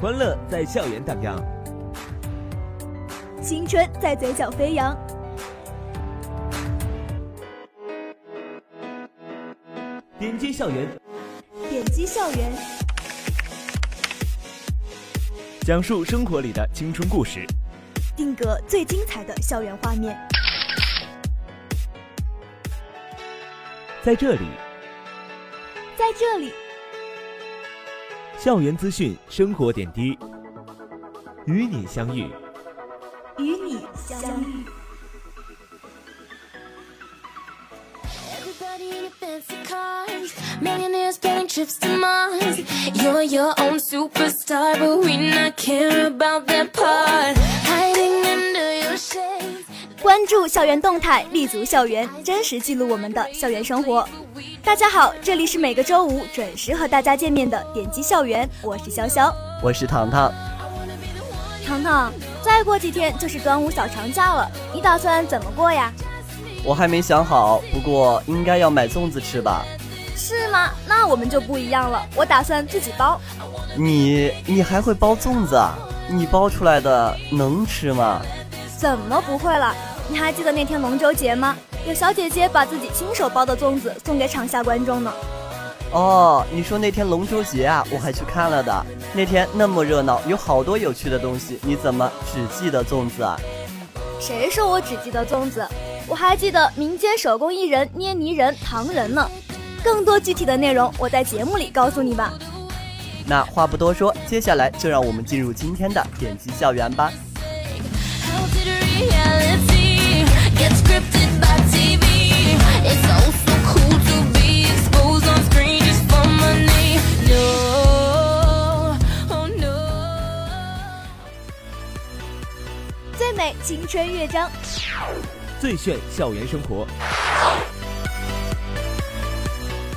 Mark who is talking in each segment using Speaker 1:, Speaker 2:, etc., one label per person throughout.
Speaker 1: 欢乐在校园荡漾，
Speaker 2: 青春在嘴角飞扬。
Speaker 1: 点击校园，
Speaker 2: 点击校园，
Speaker 1: 讲述生活里的青春故事，
Speaker 2: 定格最精彩的校园画面。
Speaker 1: 在这里，
Speaker 2: 在这里，
Speaker 1: 校园资讯，生活点滴，与你相遇，
Speaker 2: 与你相遇。关注校园动态，立足校园，真实记录我们的校园生活。大家好，这里是每个周五准时和大家见面的点击校园，我是潇潇。
Speaker 3: 我是糖糖。
Speaker 2: 糖糖，再过几天就是端午小长假了，你打算怎么过呀？
Speaker 3: 我还没想好，不过应该要买粽子吃吧？
Speaker 2: 是吗？那我们就不一样了，我打算自己包。
Speaker 3: 你你还会包粽子啊？你包出来的能吃吗？
Speaker 2: 怎么不会了？你还记得那天龙舟节吗？有小姐姐把自己亲手包的粽子送给场下观众呢。
Speaker 3: 哦，你说那天龙舟节啊，我还去看了的。那天那么热闹，有好多有趣的东西，你怎么只记得粽子啊？
Speaker 2: 谁说我只记得粽子？我还记得民间手工艺人捏泥人、糖人呢。更多具体的内容，我在节目里告诉你吧。
Speaker 3: 那话不多说，接下来就让我们进入今天的点击校园吧。
Speaker 2: 美青春乐章，
Speaker 1: 最炫校园生活，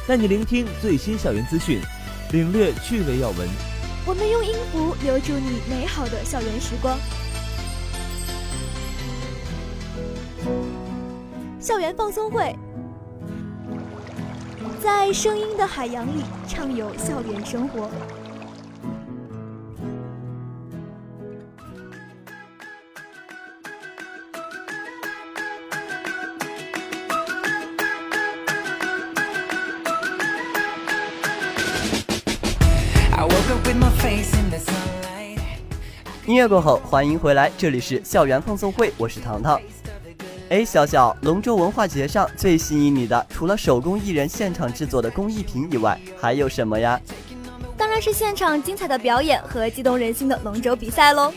Speaker 1: 带你聆听最新校园资讯，领略趣味要闻。
Speaker 2: 我们用音符留住你美好的校园时光。校园放松会，在声音的海洋里畅游校园生活。
Speaker 3: 音乐过后，欢迎回来，这里是校园放送会，我是糖糖。哎，小小，龙舟文化节上最吸引你的，除了手工艺人现场制作的工艺品以外，还有什么呀？
Speaker 2: 当然是现场精彩的表演和激动人心的龙舟比赛喽！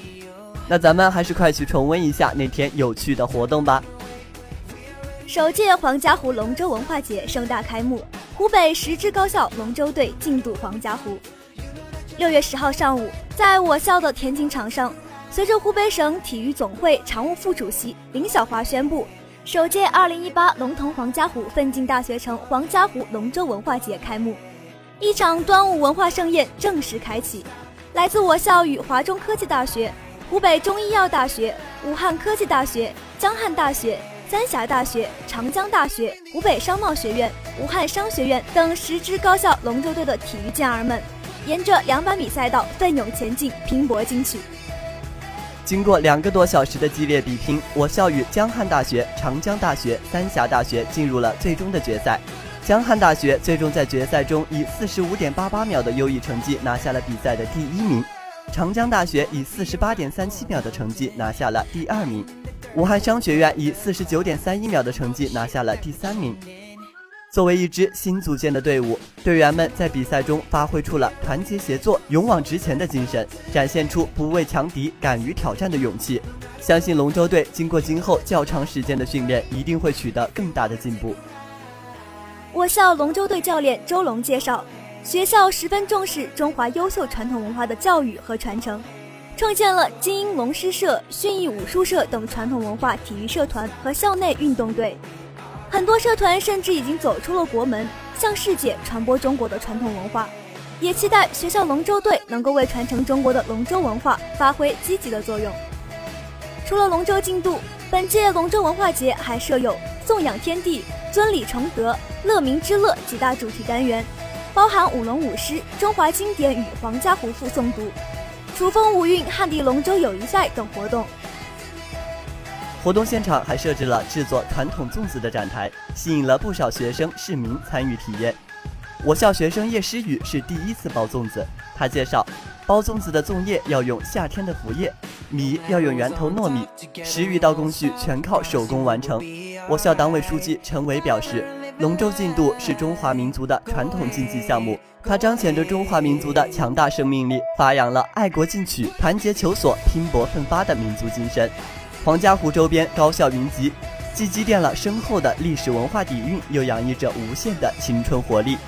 Speaker 3: 那咱们还是快去重温一下那天有趣的活动吧。
Speaker 2: 首届黄家湖龙舟文化节盛大开幕，湖北十支高校龙舟队竞渡黄家湖。六月十号上午，在我校的田径场上，随着湖北省体育总会常务副主席林小华宣布，首届二零一八龙腾黄家湖奋进大学城黄家湖龙舟文化节开幕，一场端午文化盛宴正式开启。来自我校与华中科技大学、湖北中医药大学、武汉科技大学、江汉大学。三峡大学、长江大学、湖北商贸学院、武汉商学院等十支高校龙舟队的体育健儿们，沿着两百米赛道奋勇前进，拼搏进取。
Speaker 3: 经过两个多小时的激烈比拼，我校与江汉大学、长江大学、三峡大学进入了最终的决赛。江汉大学最终在决赛中以四十五点八八秒的优异成绩拿下了比赛的第一名，长江大学以四十八点三七秒的成绩拿下了第二名。武汉商学院以四十九点三一秒的成绩拿下了第三名。作为一支新组建的队伍，队员们在比赛中发挥出了团结协作、勇往直前的精神，展现出不畏强敌、敢于挑战的勇气。相信龙舟队经过今后较长时间的训练，一定会取得更大的进步。
Speaker 2: 我校龙舟队教练周龙介绍，学校十分重视中华优秀传统文化的教育和传承。创建了精英龙狮社、训艺武术社等传统文化体育社团和校内运动队，很多社团甚至已经走出了国门，向世界传播中国的传统文化。也期待学校龙舟队能够为传承中国的龙舟文化发挥积极的作用。除了龙舟竞渡，本届龙舟文化节还设有颂扬天地、尊礼崇德、乐民之乐几大主题单元，包含舞龙舞狮、中华经典与皇家湖赋诵读。楚风五韵汉地龙舟友谊赛等活动。
Speaker 3: 活动现场还设置了制作传统粽子的展台，吸引了不少学生市民参与体验。我校学生叶诗雨是第一次包粽子，他介绍，包粽子的粽叶要用夏天的腐叶，米要用源头糯米，十余道工序全靠手工完成。我校党委书记陈伟表示，龙舟竞渡是中华民族的传统竞技项目，它彰显着中华民族的强大生命力，发扬了爱国进取、团结求索、拼搏奋发的民族精神。黄家湖周边高校云集，既积淀了深厚的历史文化底蕴，又洋溢着无限的青春活力。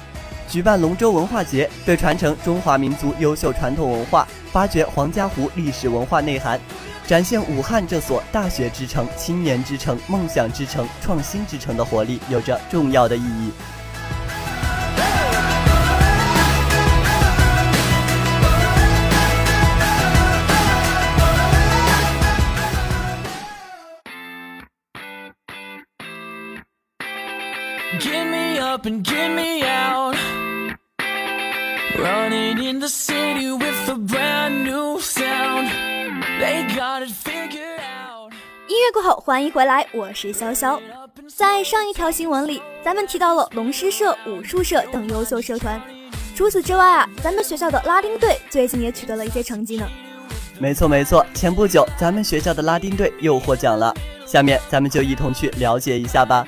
Speaker 3: 举办龙舟文化节，对传承中华民族优秀传统文化、发掘黄家湖历史文化内涵、展现武汉这所大学之城、青年之城、梦想之城、创新之城的活力，有着重要的意义。
Speaker 4: Up and get me out. Running in the city with a brand new sound. They got it figured out.
Speaker 2: 音乐过后，欢迎回来，我是潇潇。在上一条新闻里，咱们提到了龙狮社、武术社等优秀社团。除此之外啊，咱们学校的拉丁队最近也取得了一些成绩呢。
Speaker 3: 没错没错，前不久咱们学校的拉丁队又获奖了，下面咱们就一同去了解一下吧。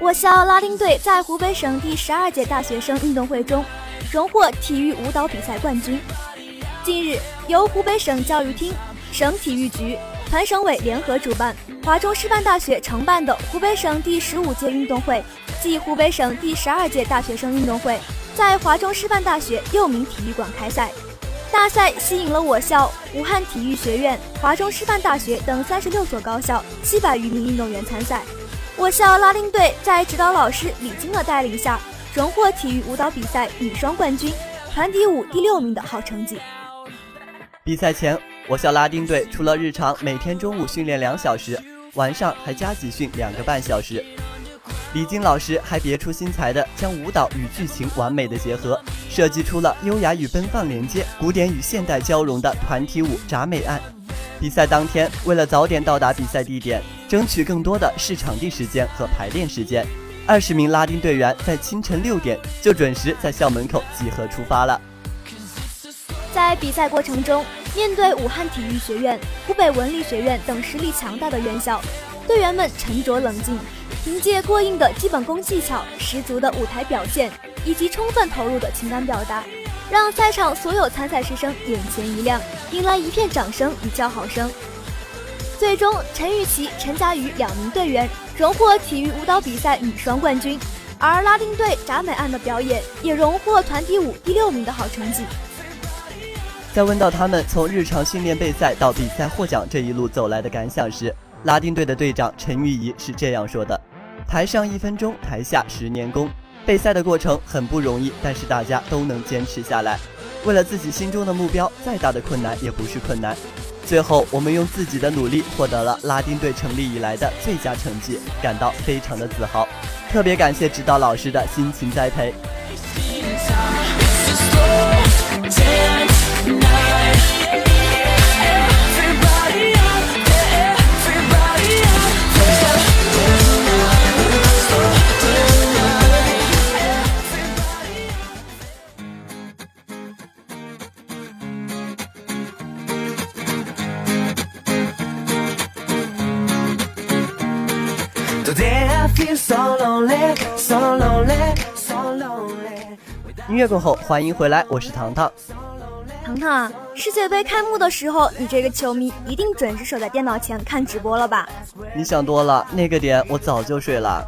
Speaker 2: 我校拉丁队在湖北省第十二届大学生运动会中荣获体育舞蹈比赛冠军。近日，由湖北省教育厅、省体育局、团省委联合主办，华中师范大学承办的湖北省第十五届运动会暨湖北省第十二届大学生运动会，在华中师范大学又名体育馆开赛。大赛吸引了我校、武汉体育学院、华中师范大学等三十六所高校七百余名运动员参赛。我校拉丁队在指导老师李晶的带领下，荣获体育舞蹈比赛女双冠军，团体舞第六名的好成绩。
Speaker 3: 比赛前，我校拉丁队除了日常每天中午训练两小时，晚上还加集训两个半小时。李晶老师还别出心裁地将舞蹈与剧情完美的结合，设计出了优雅与奔放连接、古典与现代交融的团体舞《铡美案》。比赛当天，为了早点到达比赛地点，争取更多的是场地时间和排练时间，二十名拉丁队员在清晨六点就准时在校门口集合出发了。
Speaker 2: 在比赛过程中，面对武汉体育学院、湖北文理学院等实力强大的院校，队员们沉着冷静，凭借过硬的基本功技巧、十足的舞台表现以及充分投入的情感表达，让赛场所有参赛师生眼前一亮，引来一片掌声与叫好声。最终，陈雨琦、陈佳瑜两名队员荣获体育舞蹈比赛女双冠军，而拉丁队铡美案的表演也荣获团体舞第六名的好成绩。
Speaker 3: 在问到他们从日常训练备赛到比赛获奖这一路走来的感想时，拉丁队的队长陈玉仪是这样说的：“台上一分钟，台下十年功。备赛的过程很不容易，但是大家都能坚持下来。为了自己心中的目标，再大的困难也不是困难。最后，我们用自己的努力获得了拉丁队成立以来的最佳成绩，感到非常的自豪。特别感谢指导老师的辛勤栽培。”音乐过后，欢迎回来，我是糖糖。
Speaker 2: 糖糖啊，世界杯开幕的时候，你这个球迷一定准时守在电脑前看直播了吧？
Speaker 3: 你想多了，那个点我早就睡了。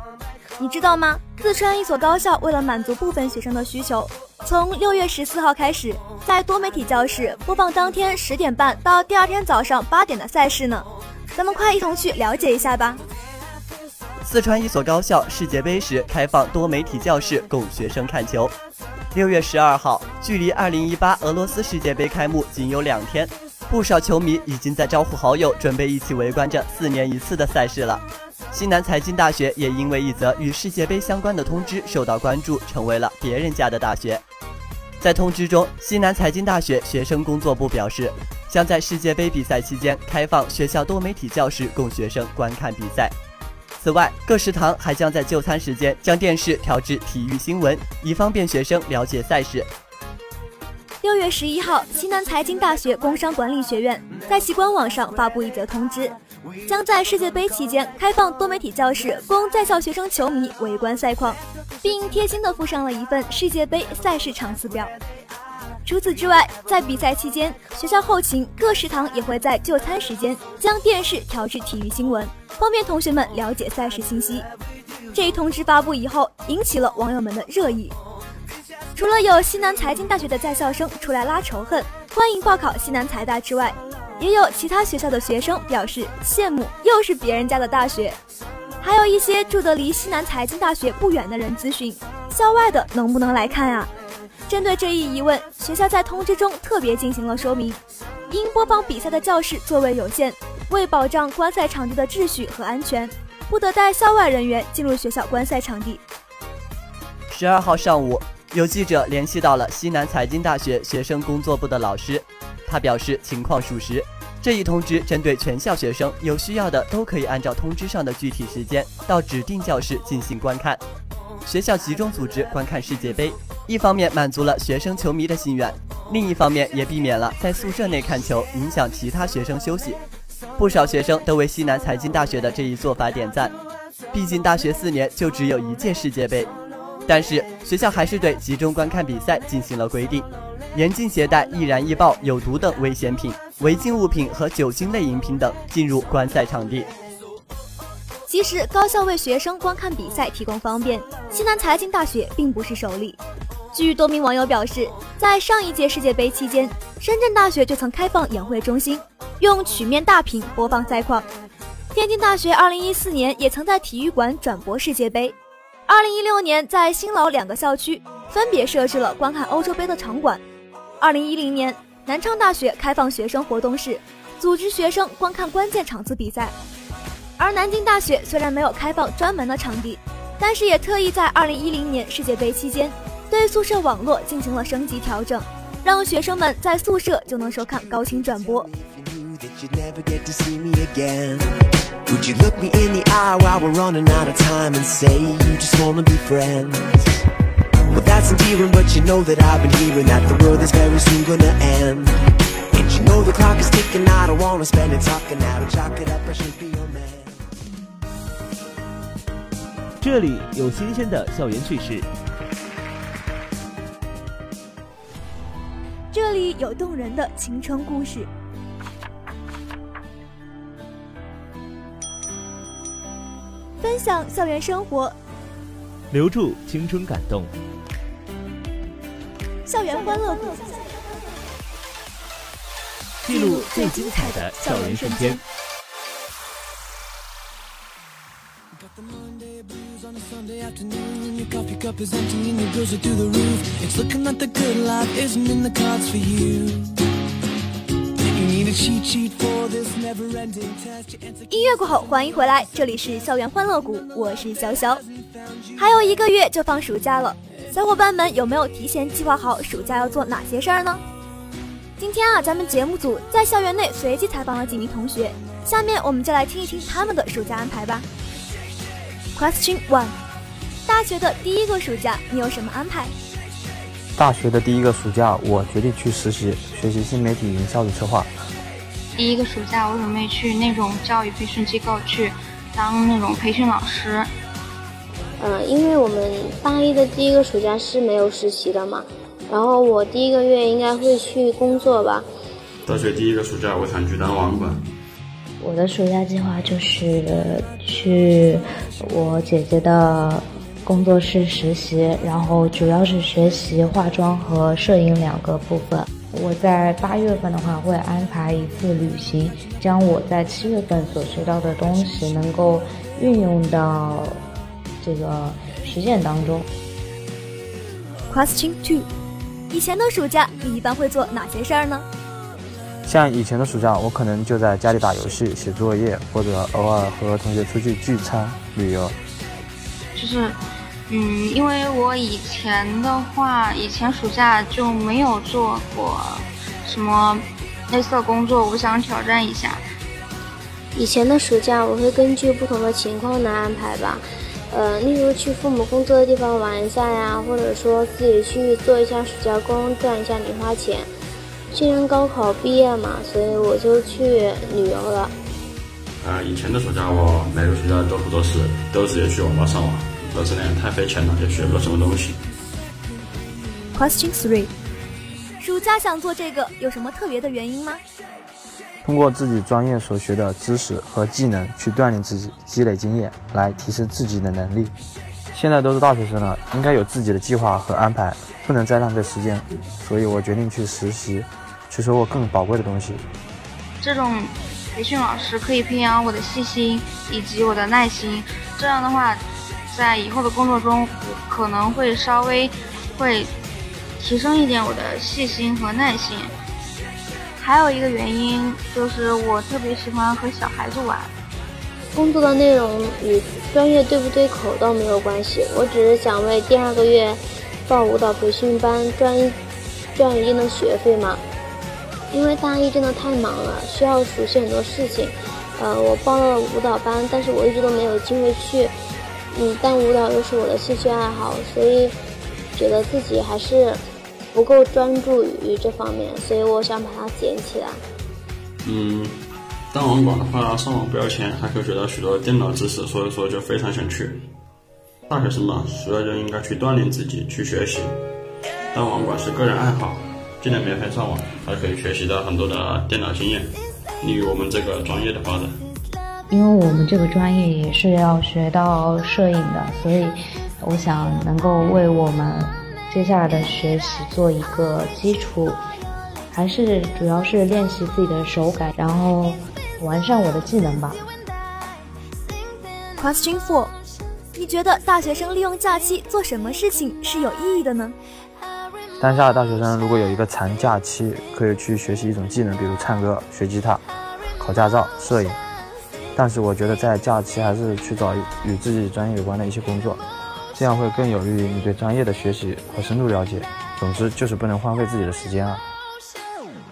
Speaker 2: 你知道吗？四川一所高校为了满足部分学生的需求，从六月十四号开始，在多媒体教室播放当天十点半到第二天早上八点的赛事呢。咱们快一同去了解一下吧。
Speaker 3: 四川一所高校世界杯时开放多媒体教室供学生看球。六月十二号，距离二零一八俄罗斯世界杯开幕仅有两天，不少球迷已经在招呼好友，准备一起围观这四年一次的赛事了。西南财经大学也因为一则与世界杯相关的通知受到关注，成为了别人家的大学。在通知中，西南财经大学学生工作部表示，将在世界杯比赛期间开放学校多媒体教室供学生观看比赛。此外，各食堂还将在就餐时间将电视调至体育新闻，以方便学生了解赛事。
Speaker 2: 六月十一号，西南财经大学工商管理学院在其官网上发布一则通知，将在世界杯期间开放多媒体教室供在校学生球迷围观赛况，并贴心地附上了一份世界杯赛事场次表。除此之外，在比赛期间，学校后勤各食堂也会在就餐时间将电视调至体育新闻，方便同学们了解赛事信息。这一通知发布以后，引起了网友们的热议。除了有西南财经大学的在校生出来拉仇恨，欢迎报考西南财大之外，也有其他学校的学生表示羡慕，又是别人家的大学。还有一些住得离西南财经大学不远的人咨询，校外的能不能来看啊？针对这一疑问，学校在通知中特别进行了说明：因播放比赛的教室座位有限，为保障观赛场地的秩序和安全，不得带校外人员进入学校观赛场地。
Speaker 3: 十二号上午，有记者联系到了西南财经大学学生工作部的老师，他表示情况属实。这一通知针对全校学生，有需要的都可以按照通知上的具体时间到指定教室进行观看。学校集中组织观看世界杯，一方面满足了学生球迷的心愿，另一方面也避免了在宿舍内看球影响其他学生休息。不少学生都为西南财经大学的这一做法点赞，毕竟大学四年就只有一届世界杯。但是学校还是对集中观看比赛进行了规定，严禁携带易燃易爆、有毒等危险品、违禁物品和酒精类饮品等进入观赛场地。
Speaker 2: 其实，高校为学生观看比赛提供方便，西南财经大学并不是首例。据多名网友表示，在上一届世界杯期间，深圳大学就曾开放演会中心，用曲面大屏播放赛况。天津大学2014年也曾在体育馆转播世界杯。2016年，在新老两个校区分别设置了观看欧洲杯的场馆。2010年，南昌大学开放学生活动室，组织学生观看关键场次比赛。而南京大学虽然没有开放专门的场地，但是也特意在2010年世界杯期间，对宿舍网络进行了升级调整，让学生们在宿舍就能收看高清转播。
Speaker 5: that you'd never get to see me again. Would you look me in the eye while we're running out of time and say you just wanna be friends? Well, that's endearing, but you know that I've been hearing that the world is very soon gonna end. And you know the clock is ticking, I don't wanna spend it talking out and chalk it up, I should be your man.
Speaker 1: 这里有新鲜的校园趣事，
Speaker 2: 这里有动人的青春故事， 分享校园生活，
Speaker 1: 留住青春感动。
Speaker 2: 校园欢乐谷，
Speaker 1: 记录最精彩的校园瞬间。
Speaker 2: 音乐过后，欢迎回来，这里是校园欢乐谷，我是潇潇。还有一个月就放暑假了，小伙伴们有没有提前计划好暑假要做哪些事儿呢？今天啊，咱们节目组在校园内随机采访了几名同学，下面我们就来听一听他们的暑假安排吧。Question one：大学的第一个暑假，你有什么安排？
Speaker 6: 大学的第一个暑假，我决定去实习，学习新媒体营销与策划。
Speaker 7: 第一个暑假，我准备去那种教育培训机构去当那种培训老师。
Speaker 8: 呃，因为我们大一的第一个暑假是没有实习的嘛，然后我第一个月应该会去工作吧。
Speaker 9: 大学第一个暑假，我想去当网管。
Speaker 10: 我的暑假计划就是去我姐姐的工作室实习，然后主要是学习化妆和摄影两个部分。我在八月份的话会安排一次旅行，将我在七月份所学到的东西能够运用到这个实践当中。
Speaker 2: Question two：以前的暑假你一般会做哪些事儿呢？
Speaker 6: 像以前的暑假，我可能就在家里打游戏、写作业，或者偶尔和同学出去聚餐、旅游。
Speaker 7: 就是嗯，因为我以前的话，以前暑假就没有做过什么类似的工作，我想挑战一下。
Speaker 8: 以前的暑假我会根据不同的情况来安排吧，呃，例如去父母工作的地方玩一下呀，或者说自己去做一下暑假工赚一下零花钱。去年高考毕业嘛，所以我就去旅游了。
Speaker 9: 呃，以前的暑假我每个暑假都不做事，都直接去网吧上网，都是那样太费钱了，也学不到什么东西。
Speaker 2: Question three，暑假想做这个有什么特别的原因吗？
Speaker 6: 通过自己专业所学的知识和技能去锻炼自己，积累经验，来提升自己的能力。现在都是大学生了，应该有自己的计划和安排，不能再浪费时间。所以我决定去实习，去收获更宝贵的东西。
Speaker 7: 这种培训老师可以培养我的细心以及我的耐心，这样的话，在以后的工作中，可能会稍微会提升一点我的细心和耐心。还有一个原因就是我特别喜欢和小孩子玩。
Speaker 8: 工作的内容与专业对不对口倒没有关系，我只是想为第二个月报舞蹈培训班赚赚一定的学费嘛。因为大一真的太忙了，需要熟悉很多事情。呃，我报了舞蹈班，但是我一直都没有机会去。嗯，但舞蹈又是我的兴趣爱好，所以觉得自己还是不够专注于这方面，所以我想把它捡起来。
Speaker 9: 嗯，当网管的话，上网不要钱，还可以学到许多电脑知识，所以说就非常想去。大学生嘛，所以就应该去锻炼自己，去学习。当网管是个人爱好，既能免费上网，还可以学习到很多的电脑经验，利于我们这个专业的发展。
Speaker 10: 因为我们这个专业也是要学到摄影的，所以我想能够为我们接下来的学习做一个基础，还是主要是练习自己的手感，然后完善我的技能吧。
Speaker 2: Question four，你觉得大学生利用假期做什么事情是有意义的呢？
Speaker 6: 当下的大学生如果有一个长假期，可以去学习一种技能，比如唱歌、学吉他、考驾照、摄影。但是我觉得在假期还是去找与自己专业有关的一些工作，这样会更有利于你对专业的学习和深入了解。总之就是不能荒废自己的时间啊。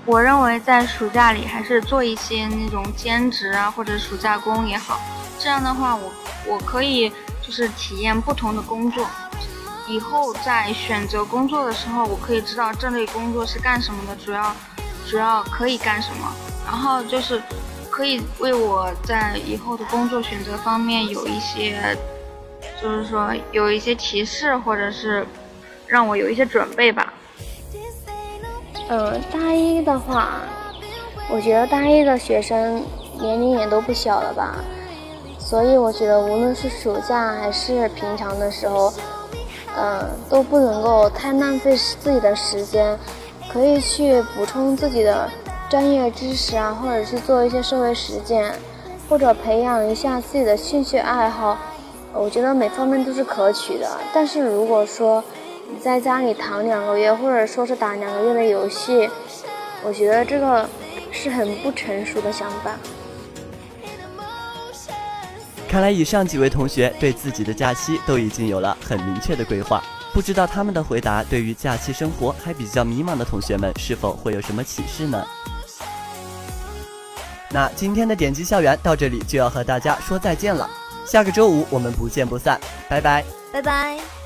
Speaker 7: 我认为在暑假里还是做一些那种兼职啊，或者暑假工也好，这样的话我我可以就是体验不同的工作，以后在选择工作的时候，我可以知道这类工作是干什么的，主要主要可以干什么，然后就是可以为我在以后的工作选择方面有一些，就是说有一些提示，或者是让我有一些准备吧。
Speaker 8: 嗯，大一的话，我觉得大一的学生年龄也都不小了吧，所以我觉得无论是暑假还是平常的时候，嗯，都不能够太浪费自己的时间，可以去补充自己的专业知识啊，或者去做一些社会实践，或者培养一下自己的兴趣爱好，我觉得每方面都是可取的。但是如果说，你在家里躺两个月，或者说是打两个月的游戏，我觉得这个是很不成熟的想法。
Speaker 3: 看来以上几位同学对自己的假期都已经有了很明确的规划，不知道他们的回答对于假期生活还比较迷茫的同学们是否会有什么启示呢？那今天的点击校园到这里就要和大家说再见了，下个周五我们不见不散，拜拜。
Speaker 2: 拜拜。